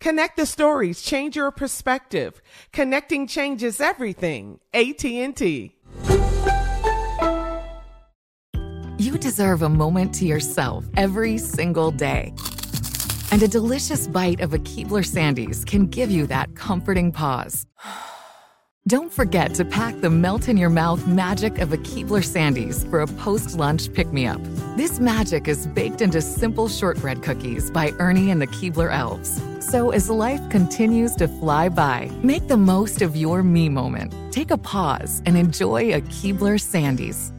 Connect the stories, change your perspective. Connecting changes everything. AT&T. You deserve a moment to yourself every single day. And a delicious bite of a Keebler Sandies can give you that comforting pause. Don't forget to pack the melt in your mouth magic of a Keebler Sandies for a post lunch pick me up. This magic is baked into simple shortbread cookies by Ernie and the Keebler Elves. So as life continues to fly by, make the most of your me moment. Take a pause and enjoy a Keebler Sandies.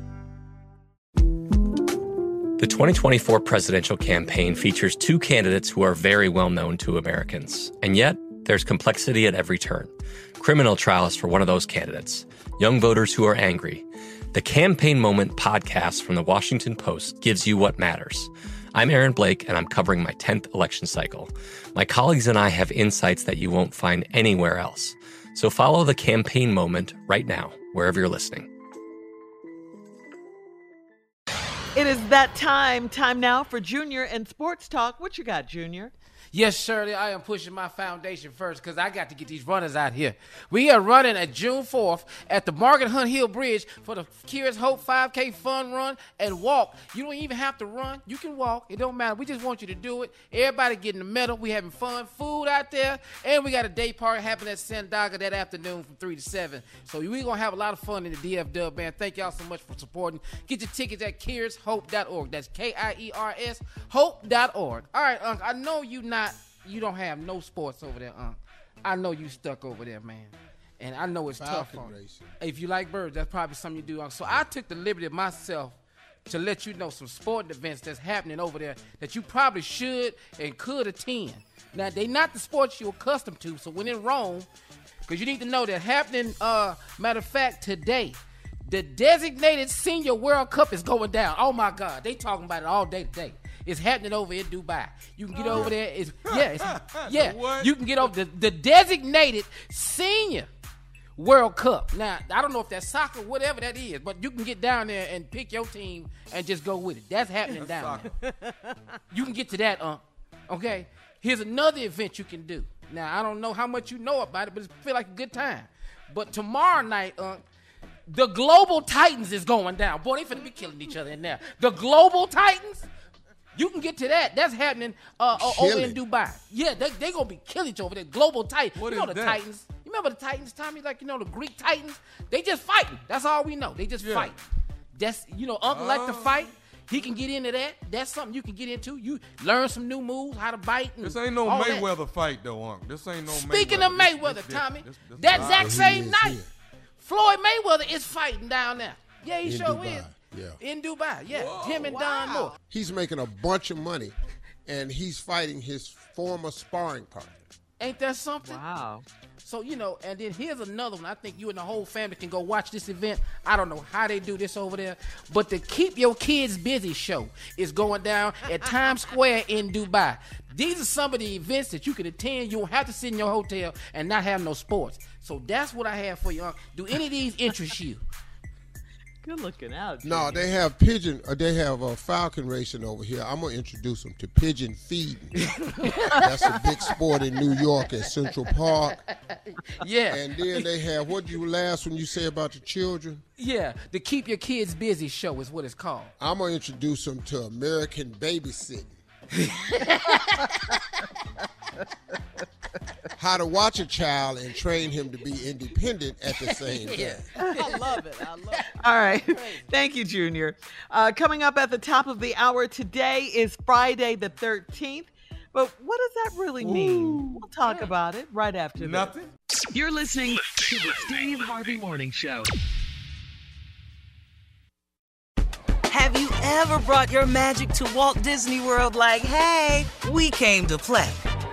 The 2024 presidential campaign features two candidates who are very well known to Americans. And yet, there's complexity at every turn. Criminal trials for one of those candidates, young voters who are angry. The Campaign Moment podcast from the Washington Post gives you what matters. I'm Aaron Blake, and I'm covering my 10th election cycle. My colleagues and I have insights that you won't find anywhere else. So follow the Campaign Moment right now, wherever you're listening. It is that time. Time now for Junior and Sports Talk. What you got, Junior? Yes, Shirley, I am pushing my foundation first because I got to get these runners out here. We are running at June 4th at the Margaret Hunt Hill Bridge for the Curious Hope 5K Fun Run and Walk. You don't even have to run. You can walk. It don't matter. We just want you to do it. Everybody getting the medal. We having fun, food out there, and we got a day party happening at Sandaga that afternoon from 3 to 7. So we're going to have a lot of fun in the DF Dub Band. Thank y'all so much for supporting. Get your tickets at KiersHope.org. That's K-I-E-R-S Hope.org. All right, Unc, I know you not you don't have no sports over there, Unc. I know you stuck over there, man. And I know it's tough on. If you like birds, that's probably something you do. So I took the liberty of myself to let you know some sporting events that's happening over there that you probably should and could attend. Now they not the sports you're accustomed to. So when in Rome, because you need to know that happening. Uh, matter of fact, today, the designated senior World Cup is going down. Oh my God, they talking about it all day today. It's happening over in Dubai. You can get over there. It's yeah, it's, yeah. You can get over the, the designated senior World Cup. Now I don't know if that's soccer, whatever that is, but you can get down there and pick your team and just go with it. That's happening down there. You can get to that, uh, okay. Here's another event you can do. Now I don't know how much you know about it, but it feel like a good time. But tomorrow night, uh, the Global Titans is going down. Boy, they finna be killing each other in there. The Global Titans. You can get to that. That's happening uh, uh, over in Dubai. Yeah, they they gonna be killing each over there. Global Titans. What you know is the that? Titans. You remember the Titans, Tommy? Like you know the Greek Titans. They just fighting. That's all we know. They just Yeah. fight. That's you know Uncle like to Oh. fight. He can get into that. That's something you can get into. You learn some new moves, how to bite. And This ain't no all that. Mayweather fight though, Unc. This ain't no Speaking Mayweather. of Mayweather, this Tommy, different. This- this that exact same night, Floyd Mayweather is fighting down there. Yeah, he In sure Dubai, is. Yeah. In Dubai, yeah. Him and Don Moore. He's making a bunch of money, and he's fighting his former sparring partner. Ain't that something? Wow. So you know, and then here's another one. I think you and the whole family can go watch this event. I don't know how they do this over there, but the Keep Your Kids Busy show is going down at Times Square in Dubai. These are some of the events that you can attend. You don't have to sit in your hotel and not have no sports. So that's what I have for you. Do any of these interest you? Good looking out. No, they have pigeon. Or they have uh, falcon racing over here. I'm gonna introduce them to pigeon feeding. That's a big sport in New York at Central Park. Yeah. And then they have what do you last when you say about the children. Yeah, the Keep Your Kids Busy show is what it's called. I'm gonna introduce them to American babysitting. How to watch a child and train him to be independent at the same time. I love it. I love it. All right. Thank you, Junior. Uh, coming up at the top of the hour today is Friday the 13th. But what does that really mean? We'll talk about it right after this. Nothing. You're listening to the Steve Harvey Morning Show. Have you ever brought your magic to Walt Disney World like, hey, we came to play?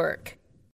work.